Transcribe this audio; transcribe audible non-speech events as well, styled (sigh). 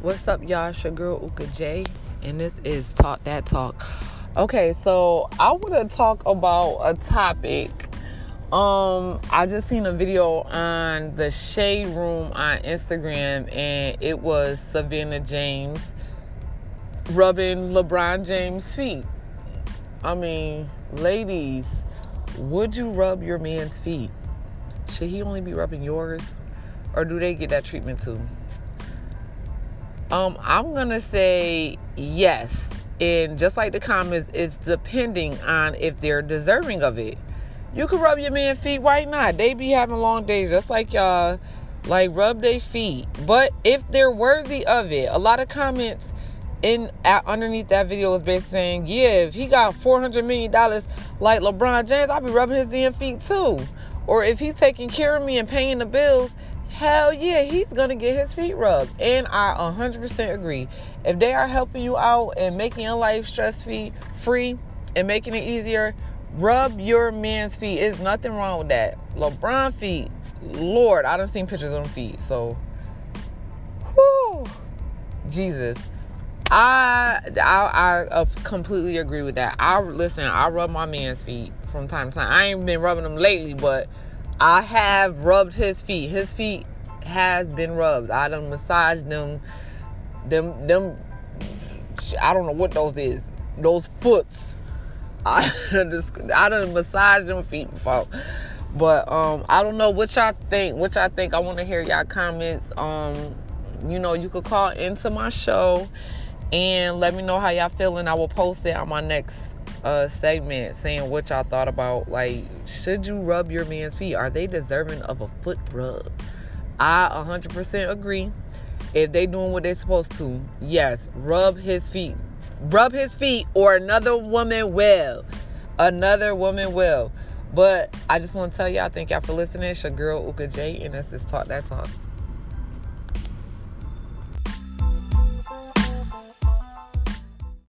What's up, y'all? It's your girl Uka J, and this is Talk That Talk. Okay, so I want to talk about a topic. Um, I just seen a video on the Shade Room on Instagram, and it was Savannah James rubbing LeBron James' feet. I mean, ladies, would you rub your man's feet? Should he only be rubbing yours? Or do they get that treatment too? Um, I'm gonna say yes. And just like the comments, it's depending on if they're deserving of it. You can rub your man's feet, why not? They be having long days just like y'all. Like rub their feet. But if they're worthy of it, a lot of comments in at, underneath that video was basically saying, yeah, if he got four hundred million dollars like LeBron James, I'll be rubbing his damn feet too. Or if he's taking care of me and paying the bills, hell yeah, he's gonna get his feet rubbed. And I 100% agree. If they are helping you out and making your life stress free and making it easier, rub your man's feet. There's nothing wrong with that. LeBron feet, Lord, I don't seen pictures of them feet. So, whoo, Jesus. I, I I uh, completely agree with that. I listen. I rub my man's feet from time to time. I ain't been rubbing them lately, but I have rubbed his feet. His feet has been rubbed. I done massaged them. Them them. I don't know what those is. Those foots. (laughs) I just I done massaged them feet before. But um, I don't know what y'all think. What y'all think? I want to hear y'all comments. Um, you know, you could call into my show and let me know how y'all feeling. I will post it on my next uh, segment saying what y'all thought about like should you rub your man's feet? Are they deserving of a foot rub? I 100% agree. If they doing what they're supposed to, yes, rub his feet. Rub his feet or another woman will. Another woman will. But I just want to tell y'all, thank y'all for listening. It's your girl Uka J, and this is Talk That Talk.